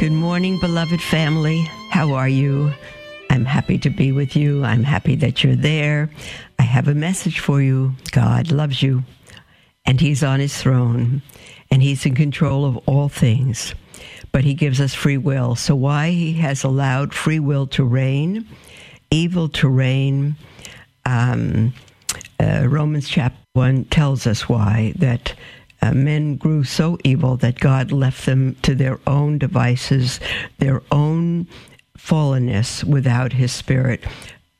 Good morning, beloved family. How are you? I'm happy to be with you. I'm happy that you're there. I have a message for you. God loves you, and He's on His throne, and He's in control of all things. But He gives us free will. So, why He has allowed free will to reign, evil to reign, um, uh, Romans chapter 1 tells us why that uh, men grew so evil that God left them to their own devices, their own fallenness without His Spirit,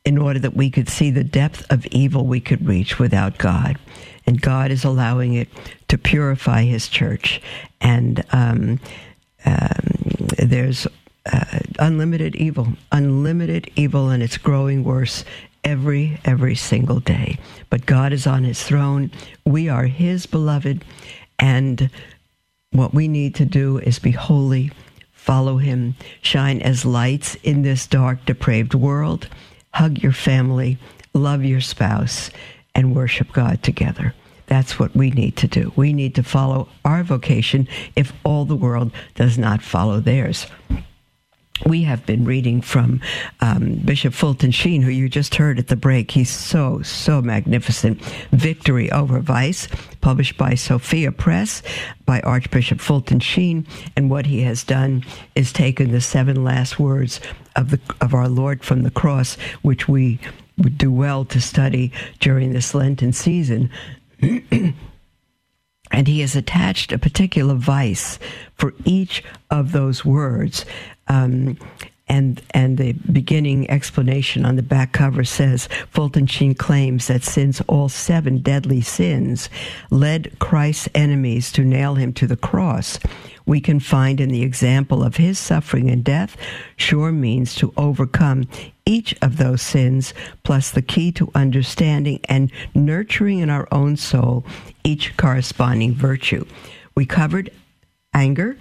in order that we could see the depth of evil we could reach without God. And God is allowing it to purify His church. And um, um, there's uh, unlimited evil, unlimited evil, and it's growing worse every every single day but god is on his throne we are his beloved and what we need to do is be holy follow him shine as lights in this dark depraved world hug your family love your spouse and worship god together. That's what we need to do. We need to follow our vocation if all the world does not follow theirs we have been reading from um, Bishop Fulton Sheen, who you just heard at the break. He's so, so magnificent. Victory Over Vice, published by Sophia Press by Archbishop Fulton Sheen. And what he has done is taken the seven last words of, the, of our Lord from the cross, which we would do well to study during this Lenten season. and he has attached a particular vice for each of those words. Um, and and the beginning explanation on the back cover says Fulton Sheen claims that since all seven deadly sins led Christ's enemies to nail him to the cross, we can find in the example of his suffering and death sure means to overcome each of those sins, plus the key to understanding and nurturing in our own soul each corresponding virtue. We covered anger,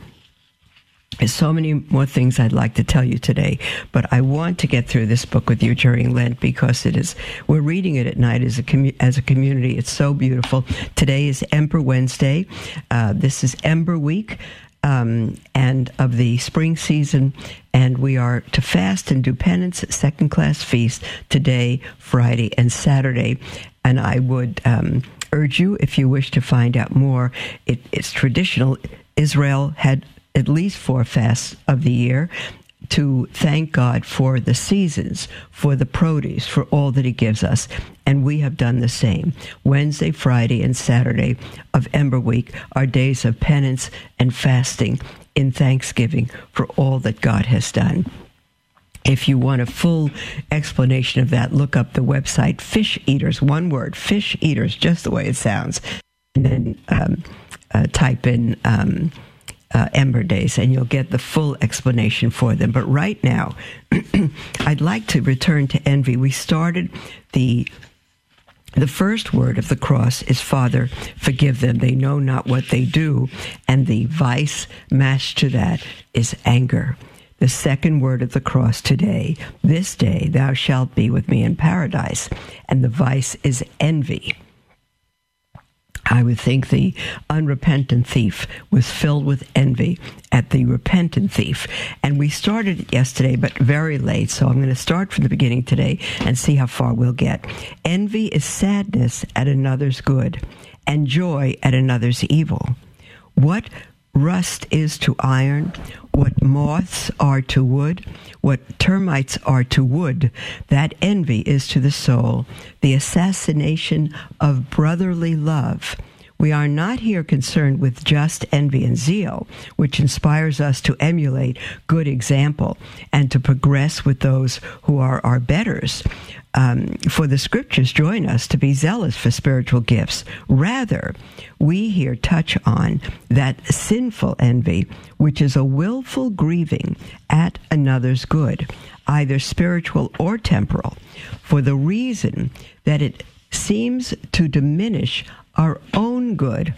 there's so many more things I'd like to tell you today, but I want to get through this book with you during Lent because it is. We're reading it at night as a commu- as a community. It's so beautiful. Today is Ember Wednesday. Uh, this is Ember Week. Um, and of the spring season, and we are to fast and do penance, second class feast today, Friday, and Saturday. And I would um, urge you, if you wish to find out more, it, it's traditional. Israel had at least four fasts of the year to thank God for the seasons, for the produce, for all that He gives us. And we have done the same. Wednesday, Friday, and Saturday of Ember Week are days of penance and fasting in thanksgiving for all that God has done. If you want a full explanation of that, look up the website Fish Eaters, one word, Fish Eaters, just the way it sounds. And then um, uh, type in. Um, uh, Ember Days, and you'll get the full explanation for them. But right now, I'd like to return to envy. We started the the first word of the cross is Father, forgive them. They know not what they do. And the vice matched to that is anger. The second word of the cross today, this day, thou shalt be with me in paradise. And the vice is envy. I would think the unrepentant thief was filled with envy at the repentant thief. And we started yesterday, but very late. So I'm going to start from the beginning today and see how far we'll get. Envy is sadness at another's good and joy at another's evil. What rust is to iron, what moths are to wood, what termites are to wood, that envy is to the soul, the assassination of brotherly love, We are not here concerned with just envy and zeal, which inspires us to emulate good example and to progress with those who are our betters. Um, for the scriptures join us to be zealous for spiritual gifts. Rather, we here touch on that sinful envy, which is a willful grieving at another's good, either spiritual or temporal, for the reason that it seems to diminish our own good.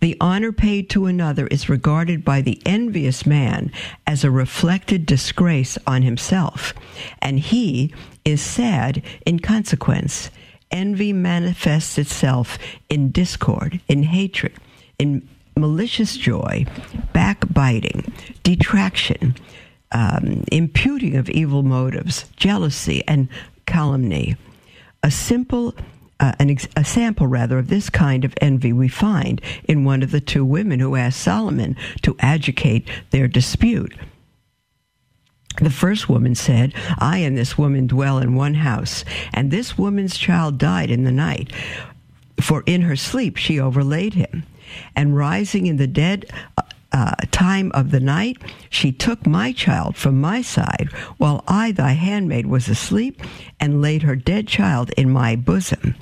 The honor paid to another is regarded by the envious man as a reflected disgrace on himself, and he is sad in consequence. Envy manifests itself in discord, in hatred, in malicious joy, backbiting, detraction, um, imputing of evil motives, jealousy, and calumny. A simple uh, an ex- a sample rather of this kind of envy we find in one of the two women who asked Solomon to adjudicate their dispute. The first woman said, I and this woman dwell in one house, and this woman's child died in the night, for in her sleep she overlaid him. And rising in the dead uh, time of the night, she took my child from my side, while I, thy handmaid, was asleep, and laid her dead child in my bosom.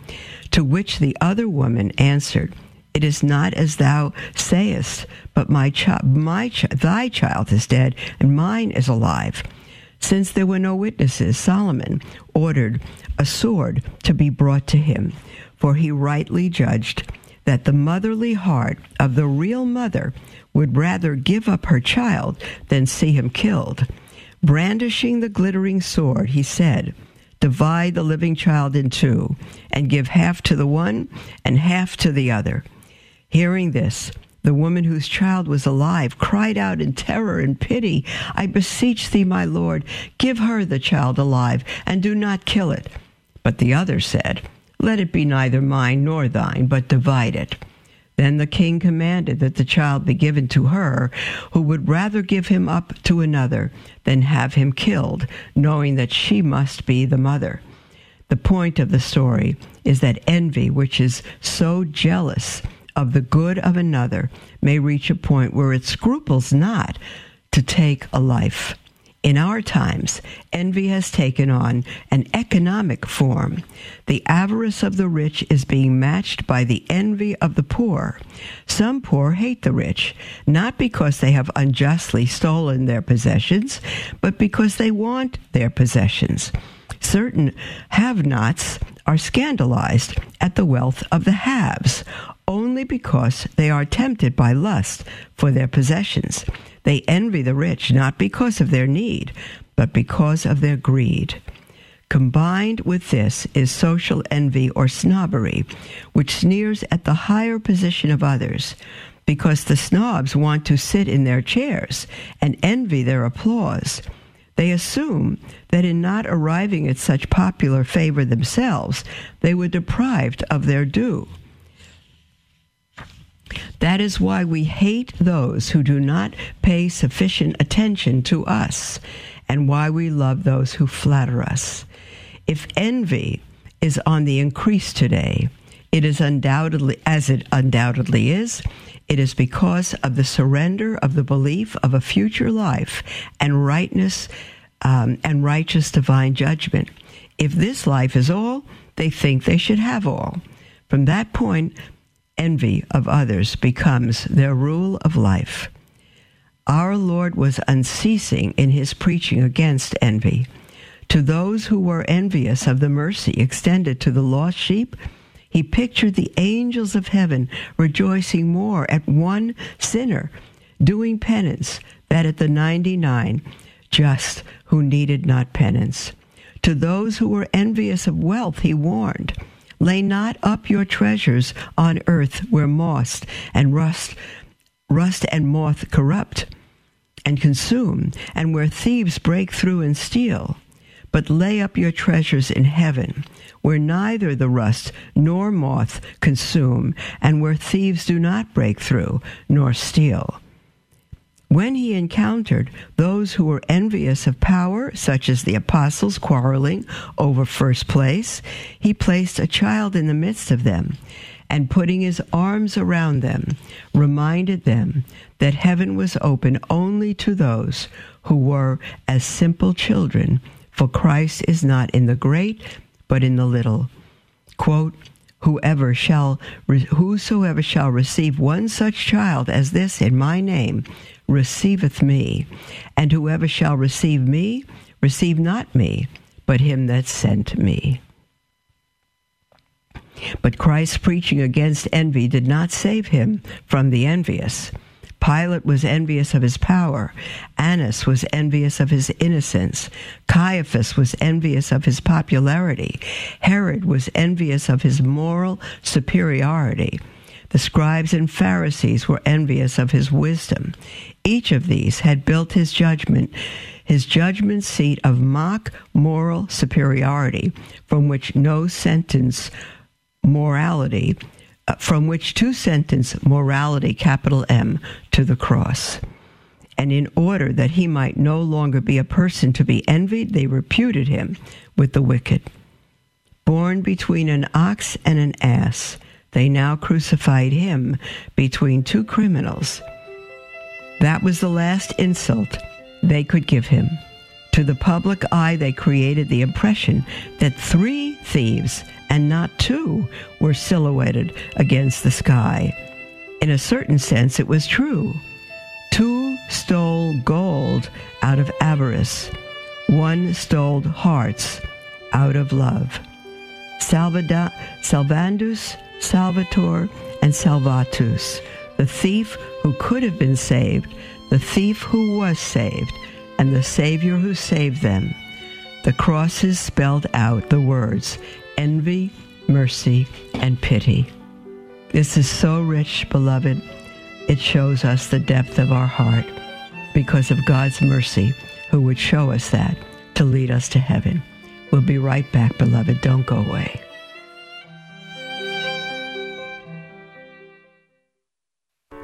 To which the other woman answered, It is not as thou sayest, but my child, my thy child is dead, and mine is alive. Since there were no witnesses, Solomon ordered a sword to be brought to him, for he rightly judged that the motherly heart of the real mother would rather give up her child than see him killed. Brandishing the glittering sword, he said, Divide the living child in two, and give half to the one and half to the other. Hearing this, the woman whose child was alive cried out in terror and pity, I beseech thee, my Lord, give her the child alive, and do not kill it. But the other said, Let it be neither mine nor thine, but divide it. Then the king commanded that the child be given to her who would rather give him up to another than have him killed, knowing that she must be the mother. The point of the story is that envy, which is so jealous of the good of another, may reach a point where it scruples not to take a life. In our times, envy has taken on an economic form. The avarice of the rich is being matched by the envy of the poor. Some poor hate the rich, not because they have unjustly stolen their possessions, but because they want their possessions. Certain have nots are scandalized at the wealth of the haves only because they are tempted by lust for their possessions. They envy the rich not because of their need, but because of their greed. Combined with this is social envy or snobbery, which sneers at the higher position of others, because the snobs want to sit in their chairs and envy their applause. They assume that in not arriving at such popular favor themselves, they were deprived of their due. That is why we hate those who do not pay sufficient attention to us, and why we love those who flatter us. If envy is on the increase today, it is undoubtedly, as it undoubtedly is, it is because of the surrender of the belief of a future life and rightness um, and righteous divine judgment. If this life is all, they think they should have all. From that point, envy of others becomes their rule of life. Our Lord was unceasing in his preaching against envy. To those who were envious of the mercy extended to the lost sheep, he pictured the angels of heaven rejoicing more at one sinner doing penance than at the 99 just who needed not penance. To those who were envious of wealth, he warned Lay not up your treasures on earth where moss and rust, rust and moth corrupt and consume, and where thieves break through and steal. But lay up your treasures in heaven, where neither the rust nor moth consume, and where thieves do not break through nor steal. When he encountered those who were envious of power, such as the apostles quarreling over first place, he placed a child in the midst of them and putting his arms around them, reminded them that heaven was open only to those who were as simple children, for Christ is not in the great, but in the little. Quote, Whoever shall, whosoever shall receive one such child as this in my name, receiveth me, and whoever shall receive me, receive not me, but him that sent me. But Christ's preaching against envy did not save him from the envious. Pilate was envious of his power. Annas was envious of his innocence. Caiaphas was envious of his popularity. Herod was envious of his moral superiority. The scribes and Pharisees were envious of his wisdom. Each of these had built his judgment, his judgment seat of mock moral superiority, from which no sentence morality, uh, from which two sentence morality, capital M, to the cross. And in order that he might no longer be a person to be envied, they reputed him with the wicked. Born between an ox and an ass, they now crucified him between two criminals. That was the last insult they could give him. To the public eye, they created the impression that three thieves and not two were silhouetted against the sky. In a certain sense, it was true. Two stole gold out of avarice, one stole hearts out of love. Salvada, Salvandus, Salvator, and Salvatus, the thief who could have been saved, the thief who was saved, and the Savior who saved them. The crosses spelled out the words envy, mercy, and pity. This is so rich, beloved. It shows us the depth of our heart because of God's mercy, who would show us that to lead us to heaven. We'll be right back, beloved. Don't go away.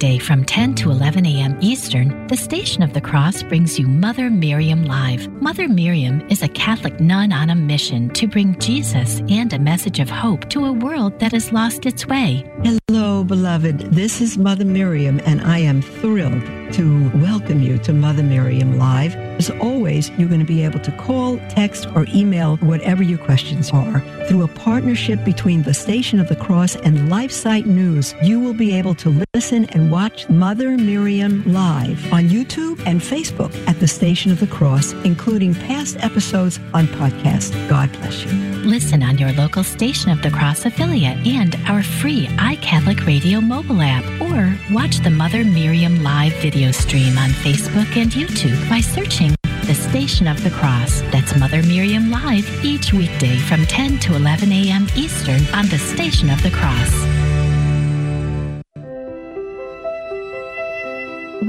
weekday from 10 to 11 a.m. Eastern, the Station of the Cross brings you Mother Miriam Live. Mother Miriam is a Catholic nun on a mission to bring Jesus and a message of hope to a world that has lost its way. Hello, beloved. This is Mother Miriam, and I am thrilled to welcome you to Mother Miriam Live. As always, you're going to be able to call, text, or email whatever your questions are. Through a partnership between the Station of the Cross and LifeSite News, you will be able to listen and watch Mother Miriam live on YouTube and Facebook at the Station of the Cross, including past episodes on podcast. God bless you. Listen on your local Station of the Cross affiliate and our free iCatholic Radio mobile app, or watch the Mother Miriam live video stream on Facebook and YouTube by searching the Station of the Cross. That's Mother Miriam Live each weekday from 10 to 11 a.m. Eastern on the Station of the Cross.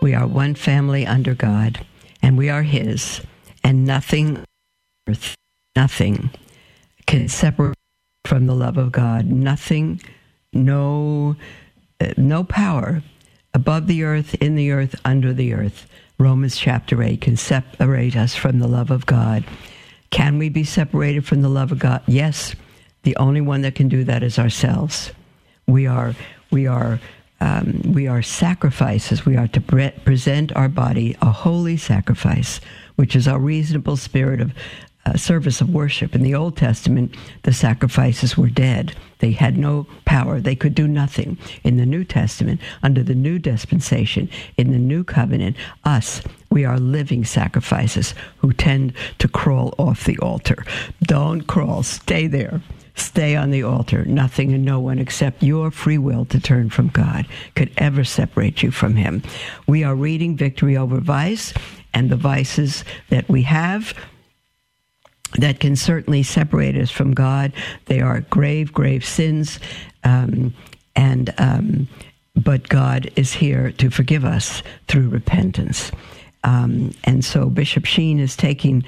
We are one family under God, and we are His, and nothing, nothing can separate from the love of God. Nothing, no, uh, no power above the earth, in the earth, under the earth. Romans chapter 8 can separate us from the love of God. Can we be separated from the love of God? Yes. The only one that can do that is ourselves. We are we are um, we are sacrifices. We are to pre- present our body a holy sacrifice, which is our reasonable spirit of uh, service of worship. In the Old Testament, the sacrifices were dead. They had no power. They could do nothing. In the New Testament, under the new dispensation, in the new covenant, us, we are living sacrifices who tend to crawl off the altar. Don't crawl. Stay there. Stay on the altar. Nothing and no one except your free will to turn from God could ever separate you from Him. We are reading Victory Over Vice, and the vices that we have that can certainly separate us from God. They are grave, grave sins, um, and um, but God is here to forgive us through repentance. Um, and so Bishop Sheen is taking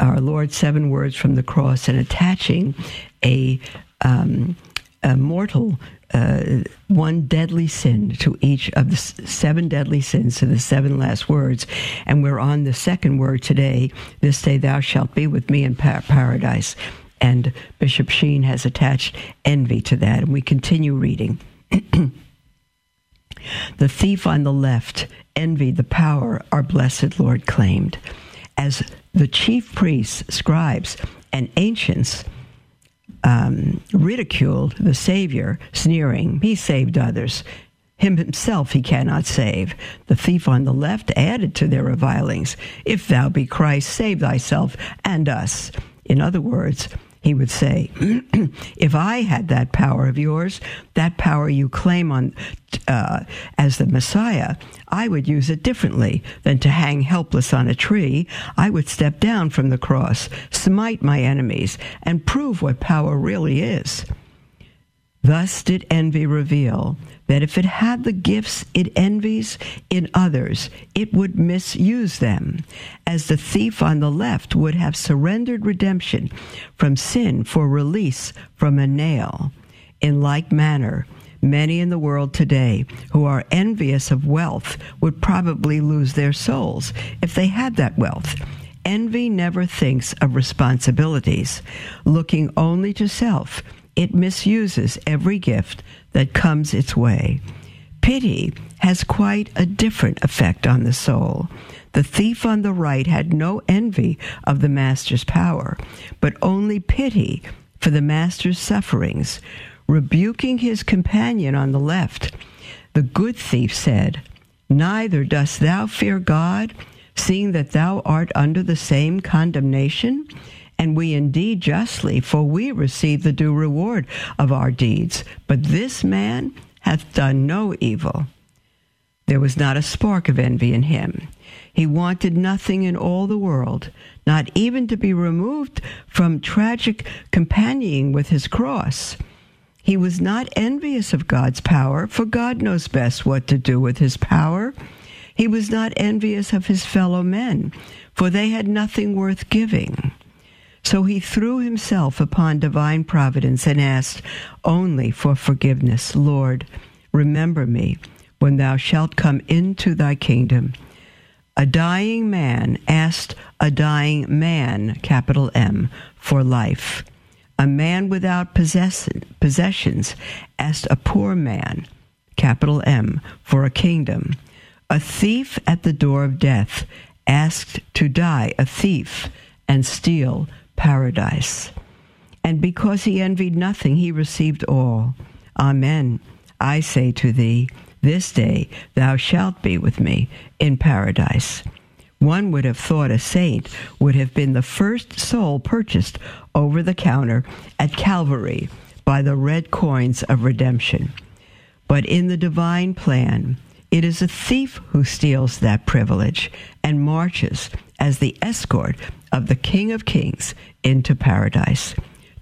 our Lord's seven words from the cross and attaching a, um, a mortal uh, one deadly sin to each of the seven deadly sins to the seven last words. And we're on the second word today. This day thou shalt be with me in par- paradise. And Bishop Sheen has attached envy to that. And we continue reading. the thief on the left envied the power our blessed Lord claimed. As the chief priests, scribes, and ancients um, ridiculed the Savior, sneering, He saved others. Him himself he cannot save. The thief on the left added to their revilings, If thou be Christ, save thyself and us. In other words, he would say, if I had that power of yours, that power you claim on uh, as the Messiah, I would use it differently than to hang helpless on a tree. I would step down from the cross, smite my enemies, and prove what power really is. Thus did envy reveal that if it had the gifts it envies in others, it would misuse them, as the thief on the left would have surrendered redemption from sin for release from a nail. In like manner, many in the world today who are envious of wealth would probably lose their souls if they had that wealth. Envy never thinks of responsibilities, looking only to self it misuses every gift that comes its way. Pity has quite a different effect on the soul. The thief on the right had no envy of the master's power, but only pity for the master's sufferings. Rebuking his companion on the left, the good thief said, Neither dost thou fear God, seeing that thou art under the same condemnation? And we indeed justly, for we receive the due reward of our deeds. But this man hath done no evil. There was not a spark of envy in him. He wanted nothing in all the world, not even to be removed from tragic companioning with his cross. He was not envious of God's power, for God knows best what to do with his power. He was not envious of his fellow men, for they had nothing worth giving. So he threw himself upon divine providence and asked only for forgiveness. Lord, remember me when thou shalt come into thy kingdom. A dying man asked a dying man, capital M, for life. A man without possess- possessions asked a poor man, capital M, for a kingdom. A thief at the door of death asked to die, a thief, and steal paradise. And because he envied nothing, he received all. Amen. I say to thee, this day thou shalt be with me in paradise. One would have thought a saint would have been the first soul purchased over the counter at Calvary by the red coins of redemption. But in the divine plan, it is a thief who steals that privilege and marches as the escort of the King of Kings into paradise.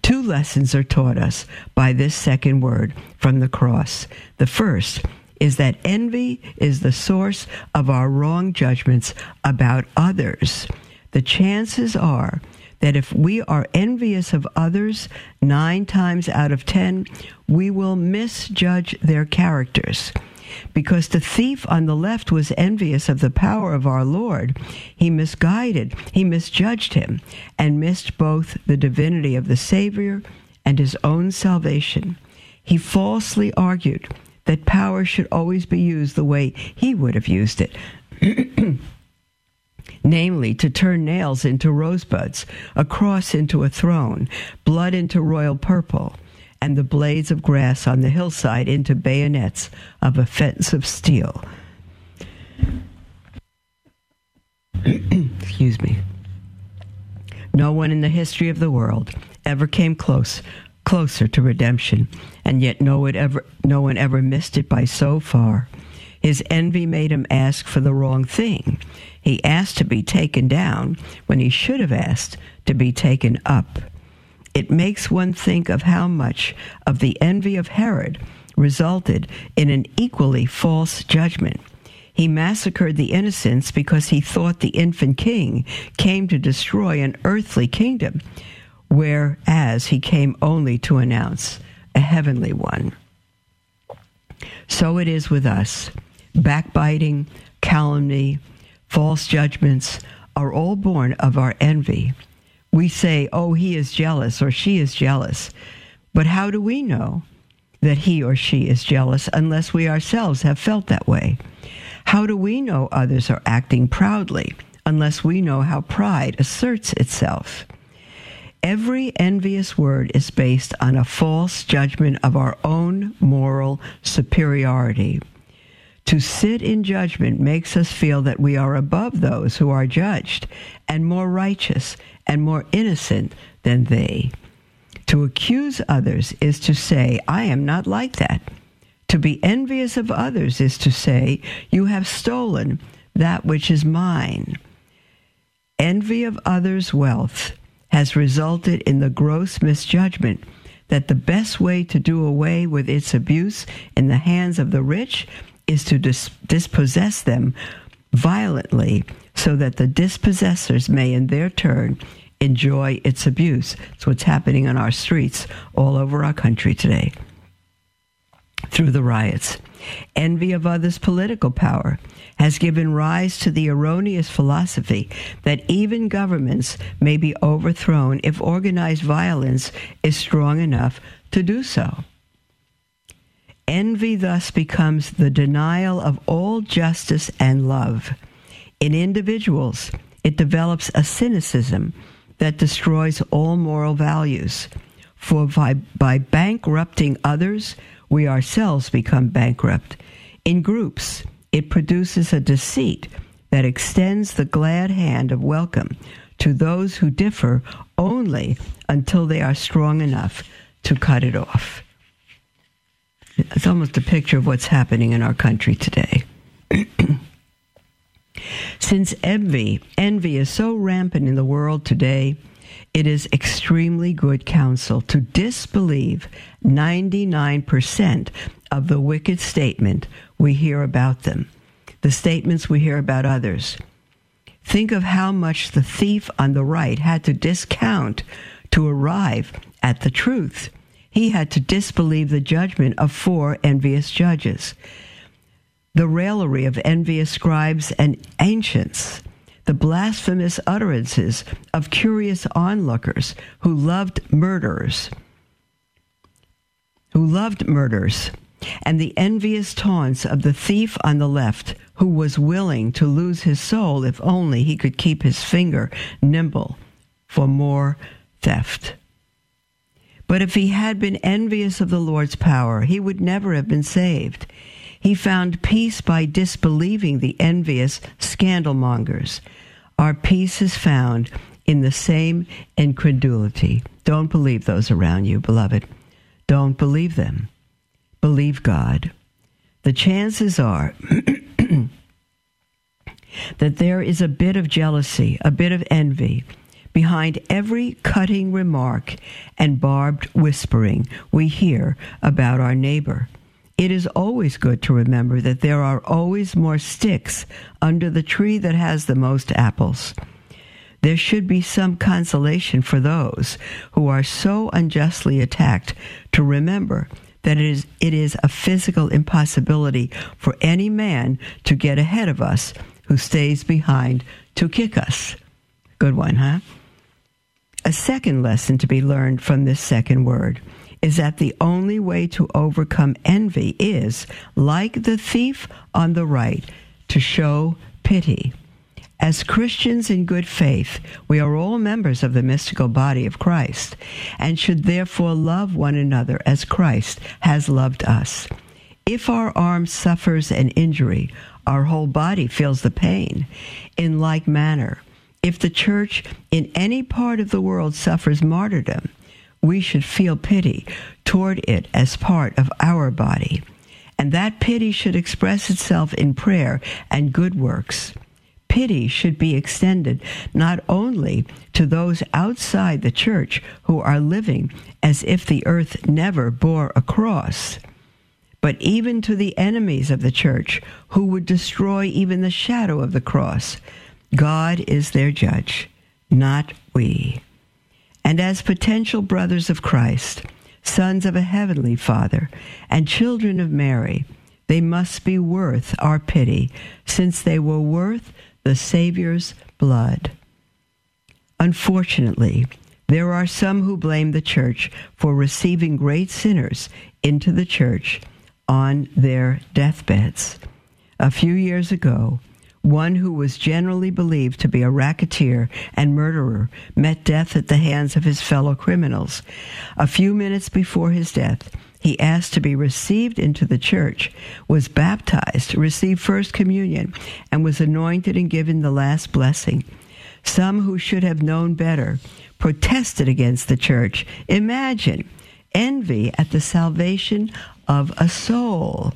Two lessons are taught us by this second word from the cross. The first is that envy is the source of our wrong judgments about others. The chances are that if we are envious of others, nine times out of ten, we will misjudge their characters. Because the thief on the left was envious of the power of our Lord, he misguided, he misjudged him, and missed both the divinity of the Savior and his own salvation. He falsely argued that power should always be used the way he would have used it. namely, to turn nails into rosebuds, a cross into a throne, blood into royal purple, and the blades of grass on the hillside into bayonets of offensive steel. Excuse me. No one in the history of the world ever came close closer to redemption, and yet no one ever no one ever missed it by so far. His envy made him ask for the wrong thing. He asked to be taken down when he should have asked to be taken up. It makes one think of how much of the envy of Herod resulted in an equally false judgment. He massacred the innocents because he thought the infant king came to destroy an earthly kingdom, whereas he came only to announce a heavenly one. So it is with us. Backbiting, calumny, false judgments are all born of our envy. We say, oh, he is jealous or she is jealous. But how do we know that he or she is jealous unless we ourselves have felt that way? How do we know others are acting proudly unless we know how pride asserts itself? Every envious word is based on a false judgment of our own moral superiority. To sit in judgment makes us feel that we are above those who are judged and more righteous and more innocent than they. To accuse others is to say, I am not like that. To be envious of others is to say, You have stolen that which is mine. Envy of others' wealth has resulted in the gross misjudgment that the best way to do away with its abuse in the hands of the rich is to dis- dispossess them violently so that the dispossessors may in their turn enjoy its abuse. It's what's happening on our streets all over our country today through the riots. Envy of others' political power has given rise to the erroneous philosophy that even governments may be overthrown if organized violence is strong enough to do so. Envy thus becomes the denial of all justice and love. In individuals, it develops a cynicism that destroys all moral values. For by, by bankrupting others, we ourselves become bankrupt. In groups, it produces a deceit that extends the glad hand of welcome to those who differ only until they are strong enough to cut it off. It's almost a picture of what's happening in our country today. Since envy, envy is so rampant in the world today, it is extremely good counsel to disbelieve 99% of the wicked statement we hear about them, the statements we hear about others. Think of how much the thief on the right had to discount to arrive at the truth he had to disbelieve the judgment of four envious judges. The raillery of envious scribes and ancients, the blasphemous utterances of curious onlookers who loved murderers, who loved murders, and the envious taunts of the thief on the left who was willing to lose his soul if only he could keep his finger nimble for more theft. But if he had been envious of the Lord's power, he would never have been saved. He found peace by disbelieving the envious scandalmongers. Our peace is found in the same incredulity. Don't believe those around you, beloved. Don't believe them. Believe God. The chances are that there is a bit of jealousy, a bit of envy Behind every cutting remark and barbed whispering we hear about our neighbor, it is always good to remember that there are always more sticks under the tree that has the most apples. There should be some consolation for those who are so unjustly attacked to remember that it is, it is a physical impossibility for any man to get ahead of us who stays behind to kick us. Good one, huh? A second lesson to be learned from this second word is that the only way to overcome envy is, like the thief on the right, to show pity. As Christians in good faith, we are all members of the mystical body of Christ and should therefore love one another as Christ has loved us. If our arm suffers an injury, our whole body feels the pain. In like manner, if the church in any part of the world suffers martyrdom, we should feel pity toward it as part of our body. And that pity should express itself in prayer and good works. Pity should be extended not only to those outside the church who are living as if the earth never bore a cross, but even to the enemies of the church who would destroy even the shadow of the cross. God is their judge, not we. And as potential brothers of Christ, sons of a heavenly Father, and children of Mary, they must be worth our pity, since they were worth the Savior's blood. Unfortunately, there are some who blame the church for receiving great sinners into the church on their deathbeds. A few years ago, one who was generally believed to be a racketeer and murderer met death at the hands of his fellow criminals. A few minutes before his death, he asked to be received into the church, was baptized, received First Communion, and was anointed and given the last blessing. Some who should have known better protested against the church. Imagine envy at the salvation of a soul.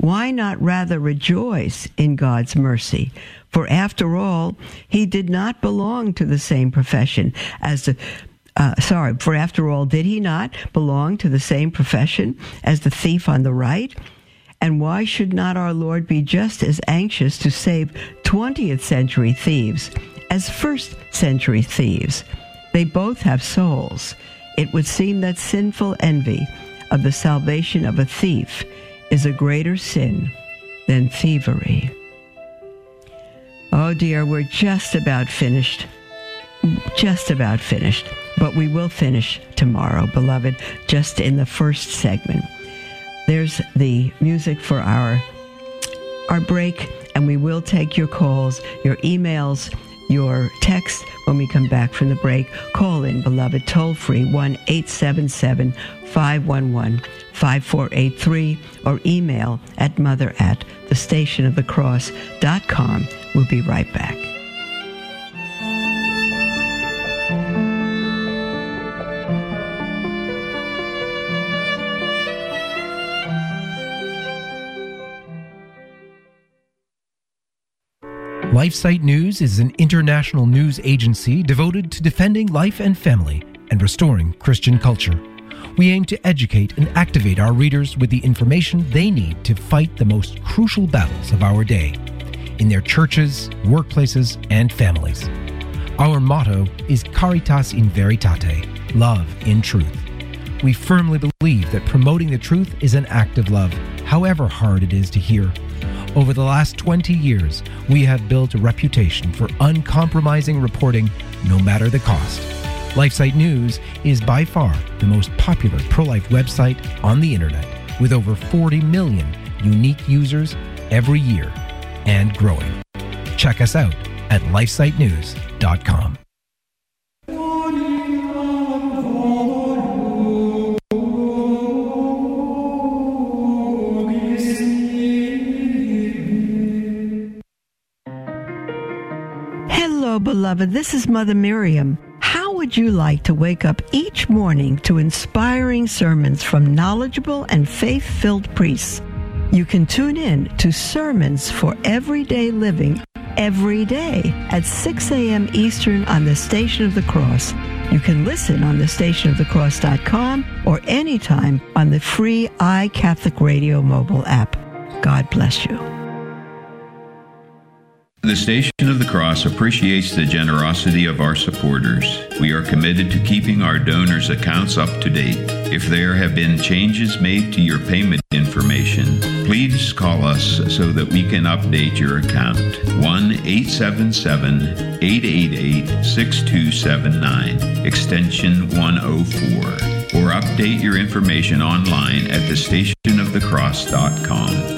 Why not rather rejoice in God's mercy? For after all, he did not belong to the same profession as the uh, sorry, for after all, did he not belong to the same profession as the thief on the right? And why should not our Lord be just as anxious to save 20th century thieves as first century thieves? They both have souls. It would seem that sinful envy of the salvation of a thief is a greater sin than thievery. Oh dear, we're just about finished. Just about finished. But we will finish tomorrow, beloved, just in the first segment. There's the music for our our break, and we will take your calls, your emails, your text when we come back from the break. Call in, beloved, toll free 1 877 511 5483 or email at mother at the stationofthecross.com. We'll be right back. LifeSite News is an international news agency devoted to defending life and family and restoring Christian culture. We aim to educate and activate our readers with the information they need to fight the most crucial battles of our day in their churches, workplaces, and families. Our motto is Caritas in Veritate, love in truth. We firmly believe that promoting the truth is an act of love, however hard it is to hear. Over the last 20 years, we have built a reputation for uncompromising reporting no matter the cost. LifeSite News is by far the most popular pro life website on the internet, with over 40 million unique users every year and growing. Check us out at lifesitenews.com. Hello, beloved. This is Mother Miriam. Would you like to wake up each morning to inspiring sermons from knowledgeable and faith filled priests? You can tune in to Sermons for Everyday Living every day at 6 a.m. Eastern on the Station of the Cross. You can listen on the stationofthecross.com or anytime on the free iCatholic Radio mobile app. God bless you. The Station of the Cross appreciates the generosity of our supporters. We are committed to keeping our donors' accounts up to date. If there have been changes made to your payment information, please call us so that we can update your account. 1 877 888 6279, extension 104, or update your information online at thestationofthecross.com.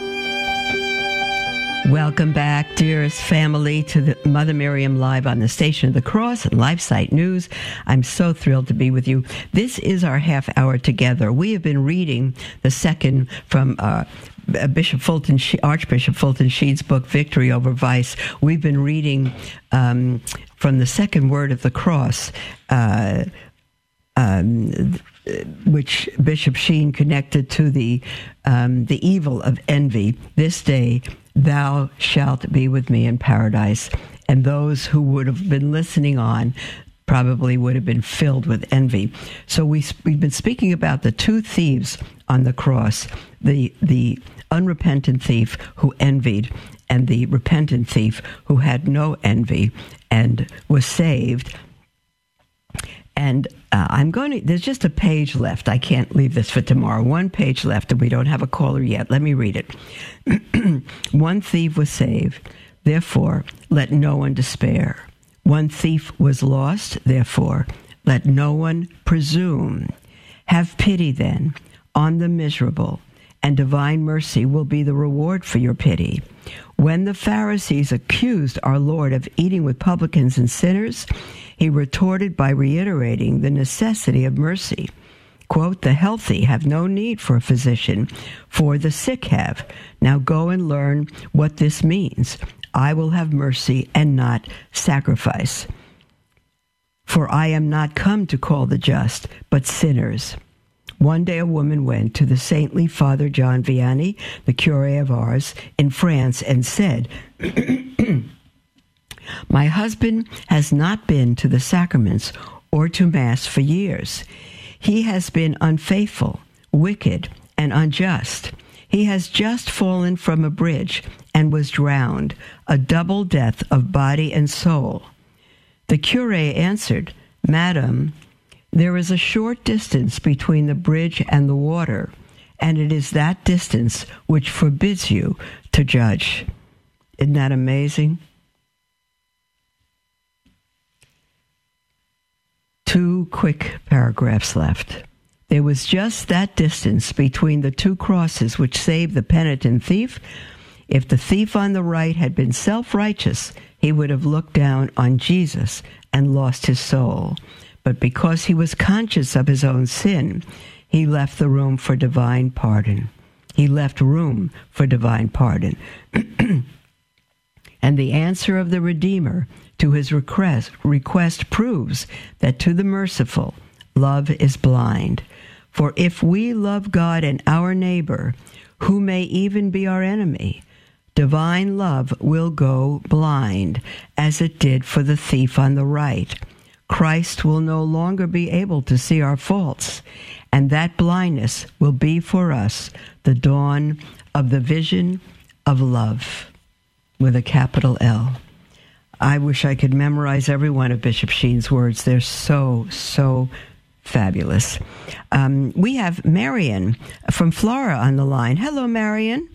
Welcome back, dearest family, to the Mother Miriam Live on the Station of the Cross and LifeSite News. I'm so thrilled to be with you. This is our half hour together. We have been reading the second from uh, Bishop Fulton, Archbishop Fulton Sheen's book, Victory Over Vice. We've been reading um, from the second word of the cross. Uh, um, which Bishop Sheen connected to the um, the evil of envy. This day thou shalt be with me in paradise. And those who would have been listening on probably would have been filled with envy. So we, we've been speaking about the two thieves on the cross the, the unrepentant thief who envied, and the repentant thief who had no envy and was saved. And uh, I'm going to, there's just a page left. I can't leave this for tomorrow. One page left, and we don't have a caller yet. Let me read it. One thief was saved, therefore, let no one despair. One thief was lost, therefore, let no one presume. Have pity then on the miserable, and divine mercy will be the reward for your pity. When the Pharisees accused our Lord of eating with publicans and sinners, he retorted by reiterating the necessity of mercy. Quote, the healthy have no need for a physician, for the sick have. Now go and learn what this means. I will have mercy and not sacrifice. For I am not come to call the just, but sinners. One day a woman went to the saintly Father John Vianney, the cure of Ars, in France, and said, My husband has not been to the sacraments or to Mass for years. He has been unfaithful, wicked, and unjust. He has just fallen from a bridge and was drowned, a double death of body and soul. The cure answered, Madam, there is a short distance between the bridge and the water, and it is that distance which forbids you to judge. Isn't that amazing? Two quick paragraphs left. There was just that distance between the two crosses which saved the penitent thief. If the thief on the right had been self righteous, he would have looked down on Jesus and lost his soul. But because he was conscious of his own sin, he left the room for divine pardon. He left room for divine pardon. and the answer of the Redeemer to his request, request proves that to the merciful, love is blind. For if we love God and our neighbor, who may even be our enemy, divine love will go blind, as it did for the thief on the right. Christ will no longer be able to see our faults, and that blindness will be for us the dawn of the vision of love with a capital L. I wish I could memorize every one of Bishop Sheen's words. They're so, so fabulous. Um, we have Marion from Flora on the line. Hello, Marion.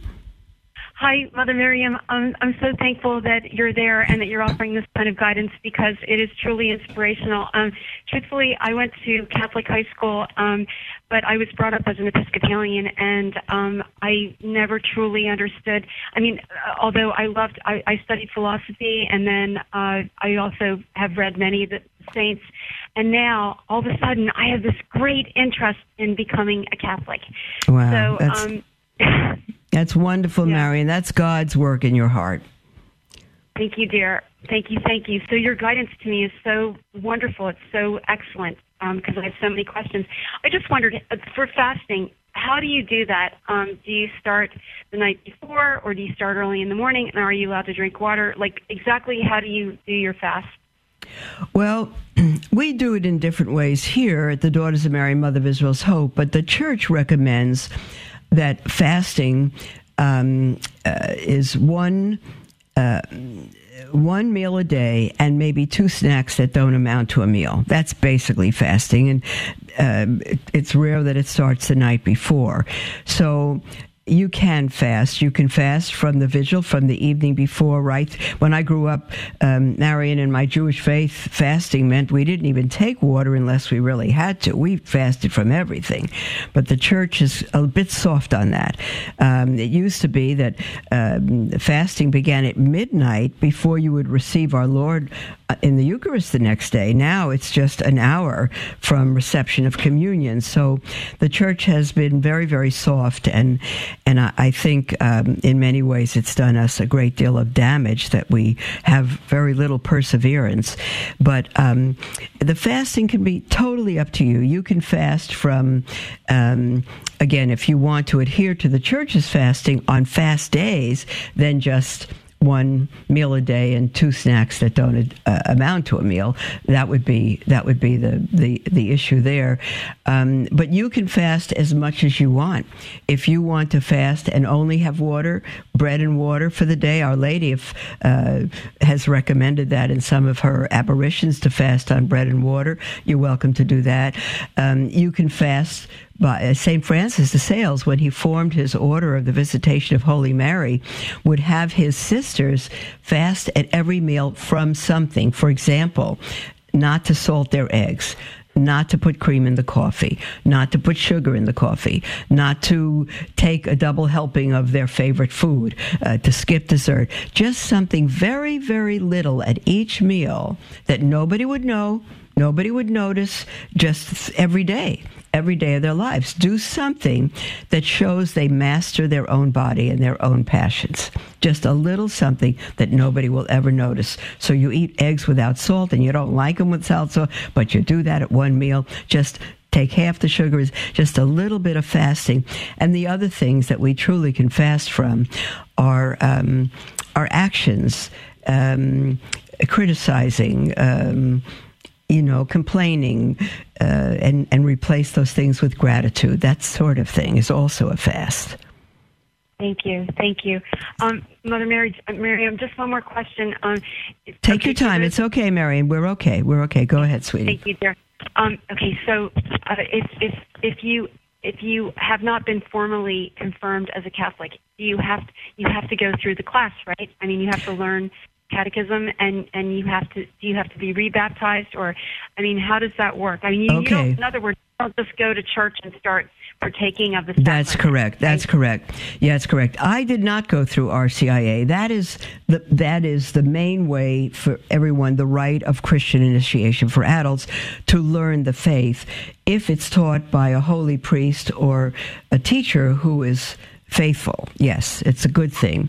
Hi, Mother Miriam. Um, I'm so thankful that you're there and that you're offering this kind of guidance because it is truly inspirational. Um, truthfully, I went to Catholic high school, um, but I was brought up as an Episcopalian, and um, I never truly understood. I mean, uh, although I loved, I, I studied philosophy, and then uh, I also have read many of the saints. And now, all of a sudden, I have this great interest in becoming a Catholic. Wow, so, that's, um, that's wonderful, yeah. Marion. That's God's work in your heart. Thank you, dear. Thank you, thank you. So your guidance to me is so wonderful. It's so excellent because um, I have so many questions. I just wondered uh, for fasting, how do you do that? Um, do you start the night before, or do you start early in the morning? And are you allowed to drink water? Like exactly, how do you do your fast? Well, we do it in different ways here at the Daughters of Mary, Mother of Israel's Hope, but the church recommends that fasting um, uh, is one. Uh, one meal a day and maybe two snacks that don't amount to a meal. That's basically fasting, and um, it's rare that it starts the night before. So you can fast. You can fast from the vigil, from the evening before, right? When I grew up, um, Marion, in my Jewish faith, fasting meant we didn't even take water unless we really had to. We fasted from everything. But the church is a bit soft on that. Um, it used to be that um, fasting began at midnight before you would receive our Lord in the Eucharist the next day. Now it's just an hour from reception of communion. So the church has been very, very soft and and I, I think um, in many ways it's done us a great deal of damage that we have very little perseverance. But um, the fasting can be totally up to you. You can fast from, um, again, if you want to adhere to the church's fasting on fast days, then just one meal a day and two snacks that don't uh, amount to a meal. That would be that would be the the, the issue there. Um, but you can fast as much as you want. If you want to fast and only have water, bread and water for the day, Our Lady if, uh, has recommended that in some of her apparitions to fast on bread and water. You're welcome to do that. Um, you can fast by uh, St. Francis de Sales, when he formed his order of the Visitation of Holy Mary, would have his sisters fast at every meal from something. For example, not to salt their eggs, not to put cream in the coffee, not to put sugar in the coffee, not to take a double helping of their favorite food, uh, to skip dessert. Just something very, very little at each meal that nobody would know, nobody would notice, just every day every day of their lives. Do something that shows they master their own body and their own passions. Just a little something that nobody will ever notice. So you eat eggs without salt and you don't like them without salt, but you do that at one meal. Just take half the sugars, just a little bit of fasting. And the other things that we truly can fast from are um, our actions, um, criticizing. Um, you know, complaining, uh, and and replace those things with gratitude. That sort of thing is also a fast. Thank you, thank you, um, Mother Mary, Miriam. Just one more question. Um, Take okay, your time. It's okay, Marion. We're okay. We're okay. Go ahead, sweetie. Thank you, dear. Um, okay, so uh, if if if you if you have not been formally confirmed as a Catholic, you have you have to go through the class, right? I mean, you have to learn catechism and and you have to do you have to be rebaptized or i mean how does that work i mean you, okay. you in other words don't just go to church and start partaking of the sacrament. That's correct. That's correct. Yeah, that's correct. I did not go through RCIA. That is the that is the main way for everyone, the rite of Christian initiation for adults to learn the faith if it's taught by a holy priest or a teacher who is faithful. Yes, it's a good thing.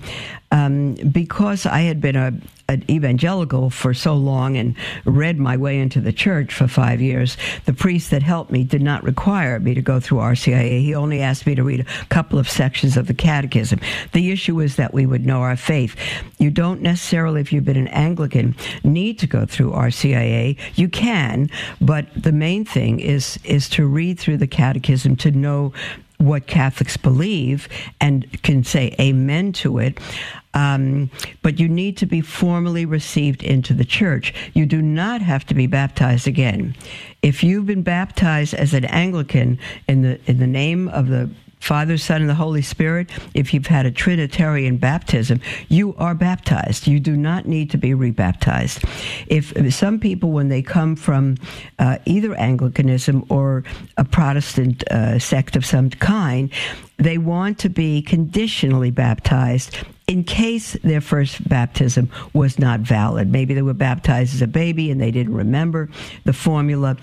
Um, because I had been a, an evangelical for so long and read my way into the church for five years, the priest that helped me did not require me to go through RCIA. He only asked me to read a couple of sections of the catechism. The issue is that we would know our faith. You don't necessarily, if you've been an Anglican, need to go through RCIA. You can, but the main thing is is to read through the catechism to know what Catholics believe and can say amen to it. Um, but you need to be formally received into the church. You do not have to be baptized again. If you've been baptized as an Anglican in the in the name of the Father, Son, and the Holy Spirit, if you've had a Trinitarian baptism, you are baptized. You do not need to be rebaptized. If some people, when they come from uh, either Anglicanism or a Protestant uh, sect of some kind, they want to be conditionally baptized in case their first baptism was not valid. Maybe they were baptized as a baby and they didn't remember the formula.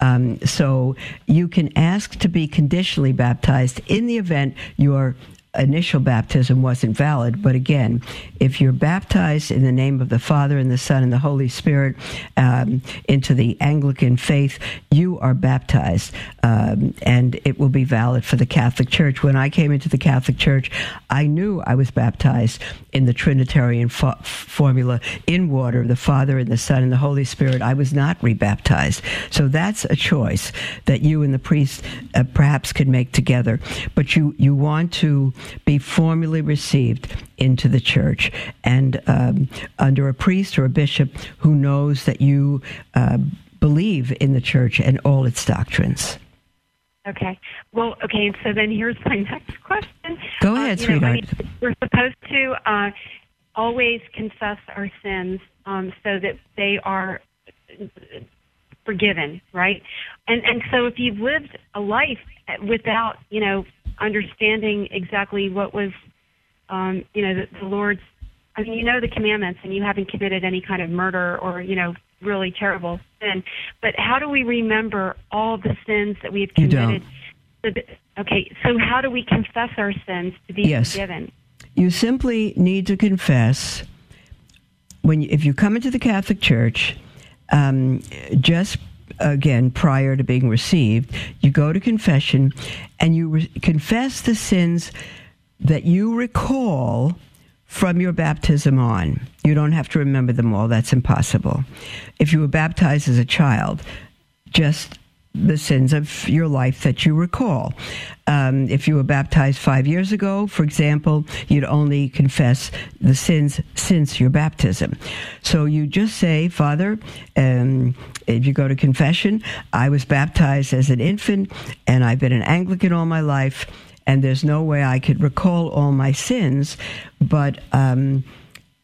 Um, so you can ask to be conditionally baptized in the event your initial baptism wasn't valid. But again, if you're baptized in the name of the Father and the Son and the Holy Spirit um, into the Anglican faith, you are baptized, um, and it will be valid for the Catholic Church. When I came into the Catholic Church, I knew I was baptized in the Trinitarian fo- formula in water, the Father and the Son and the Holy Spirit. I was not rebaptized. So that's a choice that you and the priest uh, perhaps could make together. But you, you want to be formally received into the church and um, under a priest or a bishop who knows that you uh, believe in the church and all its doctrines. Okay. Well, okay. So then here's my next question. Go ahead, uh, sweetheart. Know, I mean, we're supposed to uh, always confess our sins um, so that they are forgiven, right? And and so if you've lived a life without, you know, understanding exactly what was, um, you know, the, the Lord's. I mean, you know the commandments, and you haven't committed any kind of murder or, you know, really terrible sin. But how do we remember all the sins that we've committed? okay, so how do we confess our sins to be yes. forgiven? You simply need to confess when you, if you come into the Catholic Church, um, just again prior to being received, you go to confession and you re- confess the sins that you recall from your baptism on. You don't have to remember them all, that's impossible. If you were baptized as a child, just the sins of your life that you recall. Um, if you were baptized five years ago, for example, you'd only confess the sins since your baptism. So you just say, Father, um, if you go to confession, I was baptized as an infant and I've been an Anglican all my life, and there's no way I could recall all my sins, but um,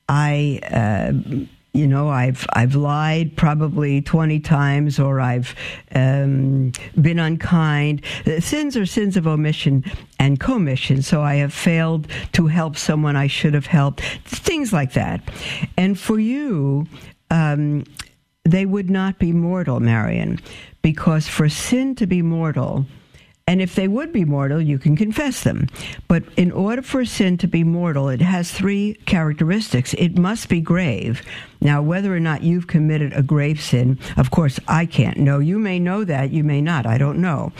I. Uh, you know, I've I've lied probably twenty times, or I've um, been unkind. Sins are sins of omission and commission. So I have failed to help someone I should have helped. Things like that. And for you, um, they would not be mortal, Marion, because for sin to be mortal and if they would be mortal, you can confess them. But in order for a sin to be mortal, it has three characteristics. It must be grave. Now, whether or not you've committed a grave sin, of course, I can't know. You may know that, you may not. I don't know.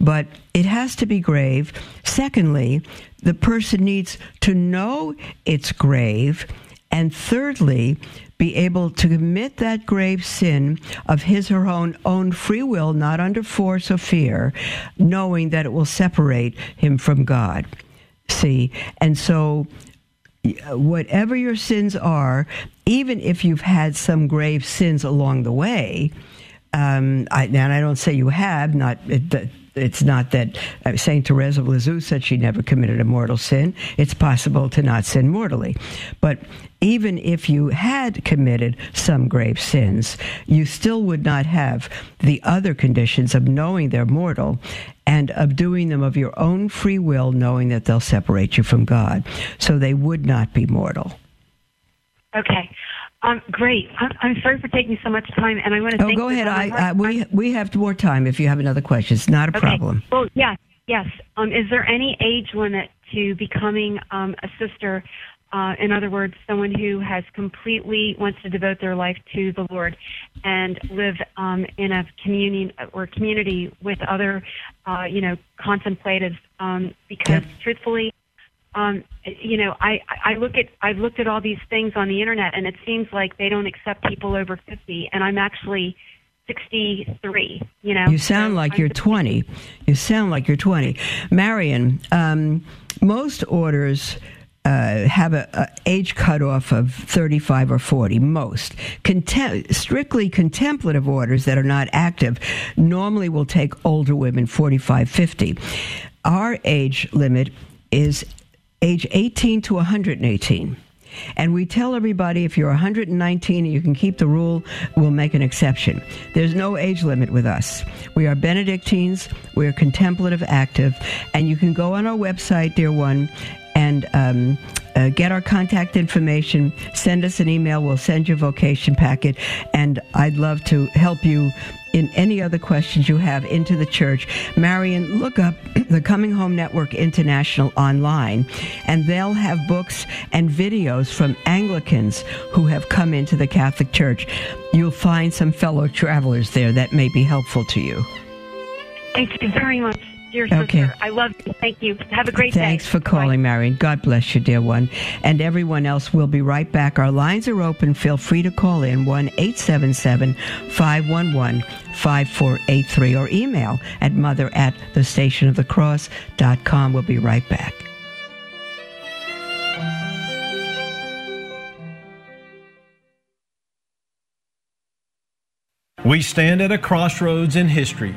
But it has to be grave. Secondly, the person needs to know it's grave. And thirdly, be able to commit that grave sin of his or her own, own free will, not under force or fear, knowing that it will separate him from God. See? And so, whatever your sins are, even if you've had some grave sins along the way, um, I, and I don't say you have, not it, it's not that uh, Saint Therese of Lisieux said she never committed a mortal sin. It's possible to not sin mortally, but even if you had committed some grave sins, you still would not have the other conditions of knowing they're mortal and of doing them of your own free will, knowing that they'll separate you from God. So they would not be mortal. Okay. Um, great. I'm, sorry for taking so much time, and I want to. Oh, go ahead. I, I, we we have more time if you have another question. It's not a okay. problem. Well, yes, yes. Um, is there any age limit to becoming um, a sister? Uh, in other words, someone who has completely wants to devote their life to the Lord and live um, in a communion or community with other, uh, you know, contemplatives. Um, because yep. truthfully, um, you know, I, I look at I've looked at all these things on the internet, and it seems like they don't accept people over fifty, and I'm actually 63 you know? You sound like I'm you're 20 you sound like you're 20 marion um, most orders uh, have a, a, age cutoff of 35 or 40 most. Contem- strictly contemplative orders that are not active normally will take older women 45 50 our age limit is age 18 to 118. And we tell everybody if you're 119 and you can keep the rule, we'll make an exception. There's no age limit with us. We are Benedictines, we're contemplative active, and you can go on our website, dear one, and um, uh, get our contact information, send us an email, we'll send you a vocation packet, and I'd love to help you in any other questions you have into the church. Marion, look up the Coming Home Network International online, and they'll have books and videos from Anglicans who have come into the Catholic Church. You'll find some fellow travelers there that may be helpful to you. Thank you very much dear sister. Okay. I love you. Thank you. Have a great Thanks day. Thanks for calling, Bye. Marion. God bless you, dear one. And everyone else, we'll be right back. Our lines are open. Feel free to call in 1 877 511 5483 or email at mother at the station of the cross.com. We'll be right back. We stand at a crossroads in history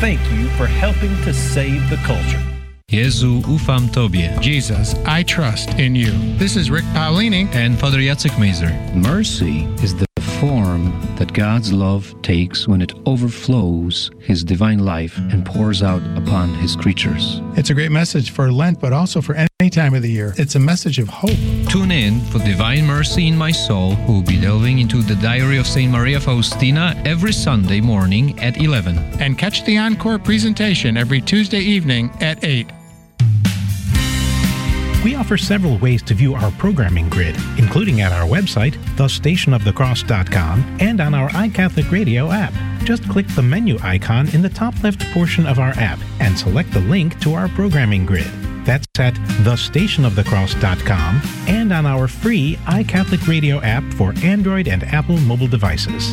thank you for helping to save the culture. Jezu, ufam Tobie. Jesus, I trust in you. This is Rick Paulini and Father Jacek Mazer. Mercy is the form that God's love takes when it overflows His divine life and pours out upon His creatures. It's a great message for Lent, but also for any time of the year. It's a message of hope. Tune in for Divine Mercy in My Soul, who will be delving into the diary of St. Maria Faustina every Sunday morning at 11. And catch the encore presentation every Tuesday evening at 8. We offer several ways to view our programming grid, including at our website, thestationofthecross.com, and on our iCatholic Radio app. Just click the menu icon in the top left portion of our app and select the link to our programming grid. That's at thestationofthecross.com and on our free iCatholic Radio app for Android and Apple mobile devices.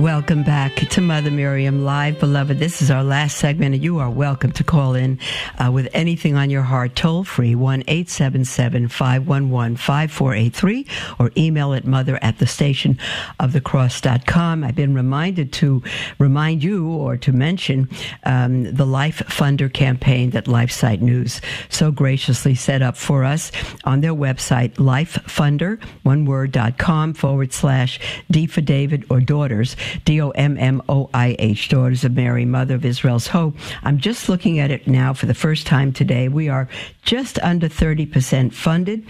Welcome back to Mother Miriam Live, beloved. This is our last segment, and you are welcome to call in uh, with anything on your heart, toll free, 1 877 511 5483, or email at mother at the station of the cross.com. I've been reminded to remind you or to mention um, the Life Funder campaign that LifeSite News so graciously set up for us on their website, lifefunder, one word, dot com forward slash D for David or daughters. D O M M O I H, Daughters of Mary, Mother of Israel's Hope. I'm just looking at it now for the first time today. We are just under 30% funded.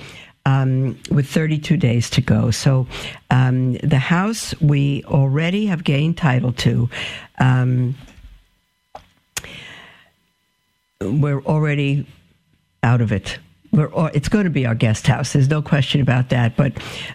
Um, with 32 days to go. So, um, the house we already have gained title to. Um, we're already out of it it's going to be our guest house. There's no question about that. But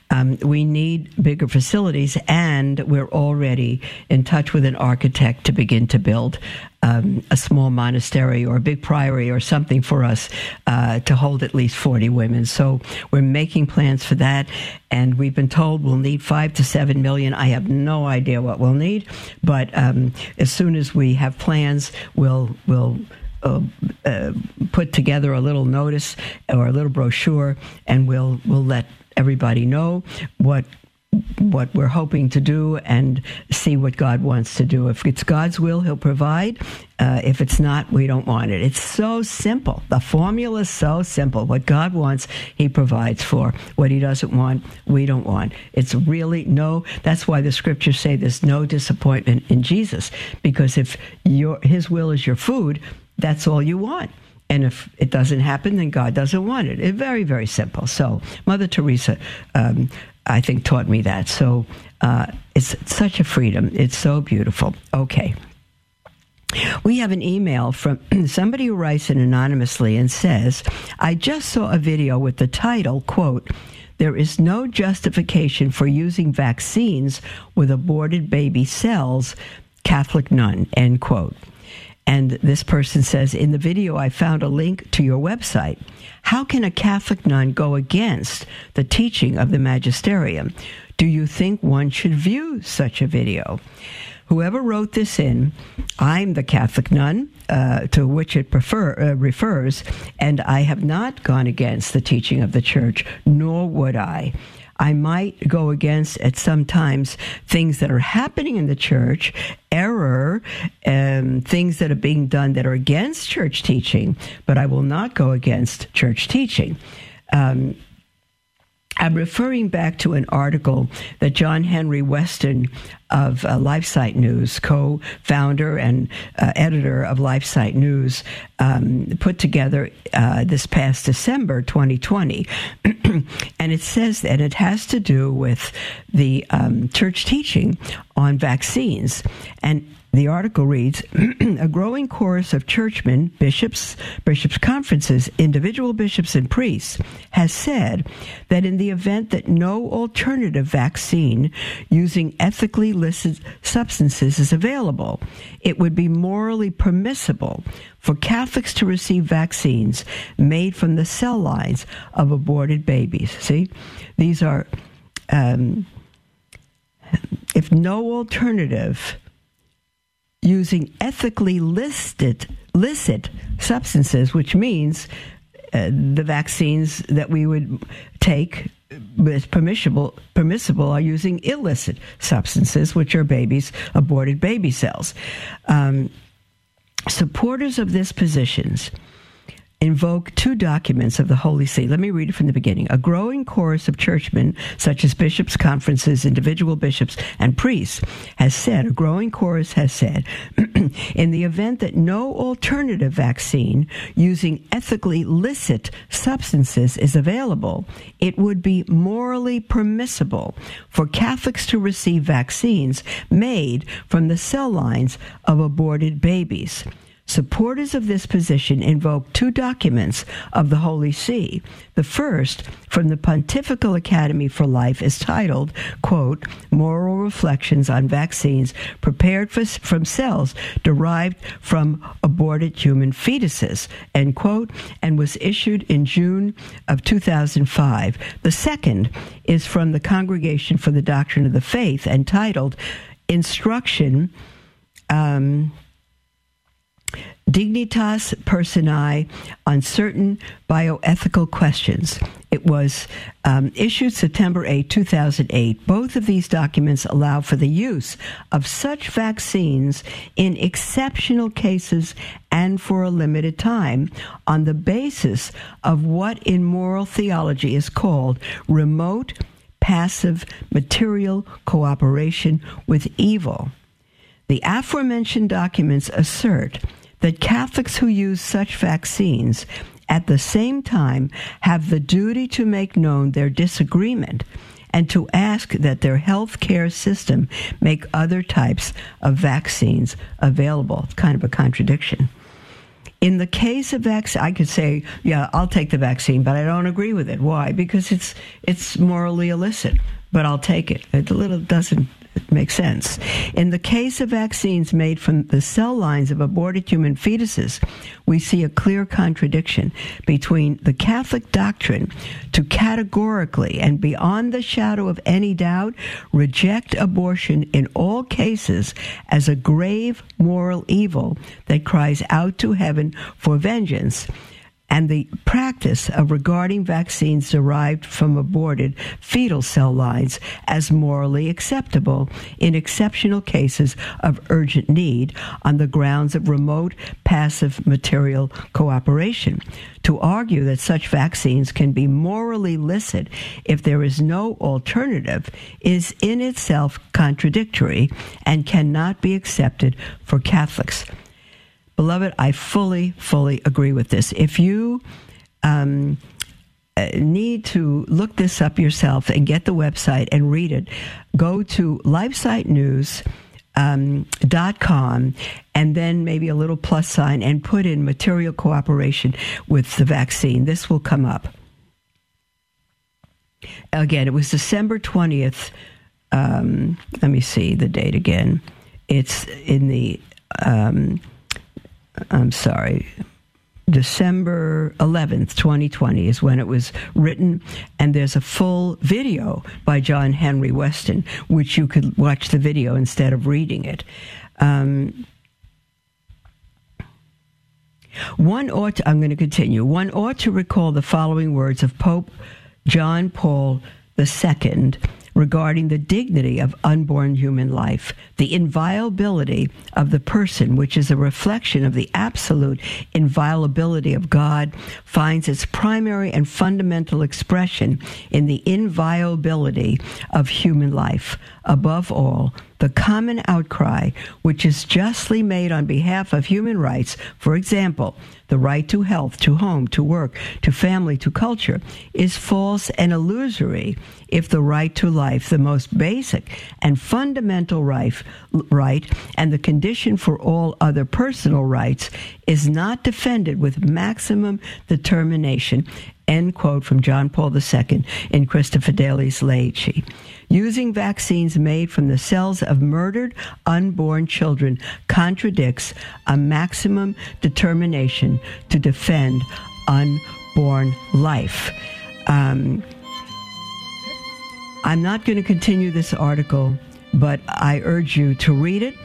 um, we need bigger facilities, and we're already in touch with an architect to begin to build um, a small monastery or a big priory or something for us uh, to hold at least 40 women. So we're making plans for that, and we've been told we'll need five to seven million. I have no idea what we'll need, but um, as soon as we have plans, we'll we'll uh, put together a little notice or a little brochure, and we'll we'll let everybody know what what we're hoping to do and see what God wants to do. If it's God's will, He'll provide. Uh, if it's not, we don't want it. It's so simple. The formula is so simple. What God wants, He provides for. What He doesn't want, we don't want. It's really no. That's why the scriptures say there's no disappointment in Jesus, because if your His will is your food, that's all you want. And if it doesn't happen, then God doesn't want it. It's very, very simple. So, Mother Teresa, um, I think, taught me that. So, uh, it's such a freedom. It's so beautiful. Okay. We have an email from somebody who writes in anonymously and says, I just saw a video with the title, quote, there is no justification for using vaccines with aborted baby cells, Catholic nun, end quote. And this person says, In the video, I found a link to your website. How can a Catholic nun go against the teaching of the magisterium? Do you think one should view such a video? Whoever wrote this in, I'm the Catholic nun uh, to which it prefer, uh, refers, and I have not gone against the teaching of the church, nor would I. I might go against at sometimes things that are happening in the church, error, and um, things that are being done that are against church teaching, but I will not go against church teaching. Um, I'm referring back to an article that John Henry Weston of uh, LifeSite News, co founder and uh, editor of LifeSite News, um, put together uh, this past December 2020. and it says that it has to do with the um, church teaching on vaccines. And the article reads A growing chorus of churchmen, bishops, bishops' conferences, individual bishops, and priests has said that in the event that no alternative vaccine using ethically licit substances is available, it would be morally permissible for Catholics to receive vaccines made from the cell lines of aborted babies. See, these are, um, if no alternative using ethically listed licit substances, which means uh, the vaccines that we would take with permissible permissible are using illicit substances, which are babies aborted baby cells. Um, supporters of this positions invoke two documents of the Holy See. Let me read it from the beginning. A growing chorus of churchmen, such as bishops, conferences, individual bishops, and priests, has said, a growing chorus has said, in the event that no alternative vaccine using ethically licit substances is available, it would be morally permissible for Catholics to receive vaccines made from the cell lines of aborted babies. Supporters of this position invoke two documents of the Holy See. The first, from the Pontifical Academy for Life, is titled, quote, Moral Reflections on Vaccines Prepared for, from Cells Derived from Aborted Human Fetuses, end quote, and was issued in June of 2005. The second is from the Congregation for the Doctrine of the Faith, entitled Instruction. Um, Dignitas Personae on certain bioethical questions. It was um, issued September 8, 2008. Both of these documents allow for the use of such vaccines in exceptional cases and for a limited time on the basis of what in moral theology is called remote passive material cooperation with evil. The aforementioned documents assert that Catholics who use such vaccines at the same time have the duty to make known their disagreement and to ask that their health care system make other types of vaccines available. It's kind of a contradiction. In the case of vaccine, I could say, yeah, I'll take the vaccine, but I don't agree with it. Why? Because it's it's morally illicit. But I'll take it. It little doesn't make sense. In the case of vaccines made from the cell lines of aborted human fetuses, we see a clear contradiction between the Catholic doctrine to categorically and beyond the shadow of any doubt reject abortion in all cases as a grave moral evil that cries out to heaven for vengeance and the practice of regarding vaccines derived from aborted fetal cell lines as morally acceptable in exceptional cases of urgent need on the grounds of remote passive material cooperation. To argue that such vaccines can be morally licit if there is no alternative is in itself contradictory and cannot be accepted for Catholics. Beloved, I fully, fully agree with this. If you um, uh, need to look this up yourself and get the website and read it, go to LifeSite Um, dot com and then maybe a little plus sign and put in material cooperation with the vaccine. This will come up. Again, it was December 20th. Um, let me see the date again. It's in the um, I'm sorry, December 11th, 2020 is when it was written, and there's a full video by John Henry Weston, which you could watch the video instead of reading it. Um, one ought to, I'm going to continue. One ought to recall the following words of Pope John Paul II regarding the dignity of unborn human life, the inviolability of the person, which is a reflection of the absolute inviolability of God, finds its primary and fundamental expression in the inviolability of human life. Above all, the common outcry, which is justly made on behalf of human rights, for example, the right to health, to home, to work, to family, to culture, is false and illusory if the right to life, the most basic and fundamental right, right and the condition for all other personal rights, is not defended with maximum determination. End quote from John Paul II in Christifideles Laici using vaccines made from the cells of murdered unborn children contradicts a maximum determination to defend unborn life. Um, I'm not going to continue this article, but I urge you to read it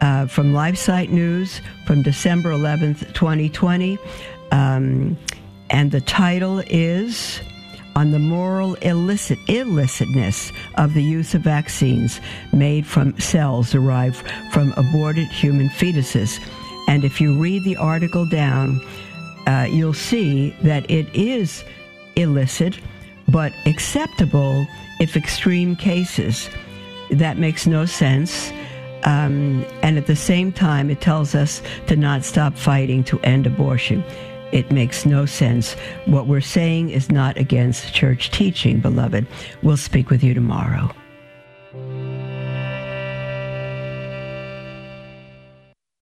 uh, from LifeSite News from December 11th, 2020. Um, and the title is on the moral illicit illicitness of the use of vaccines made from cells derived from aborted human fetuses. And if you read the article down, uh, you'll see that it is illicit, but acceptable if extreme cases. That makes no sense. Um, and at the same time, it tells us to not stop fighting to end abortion. It makes no sense. What we're saying is not against church teaching, beloved. We'll speak with you tomorrow.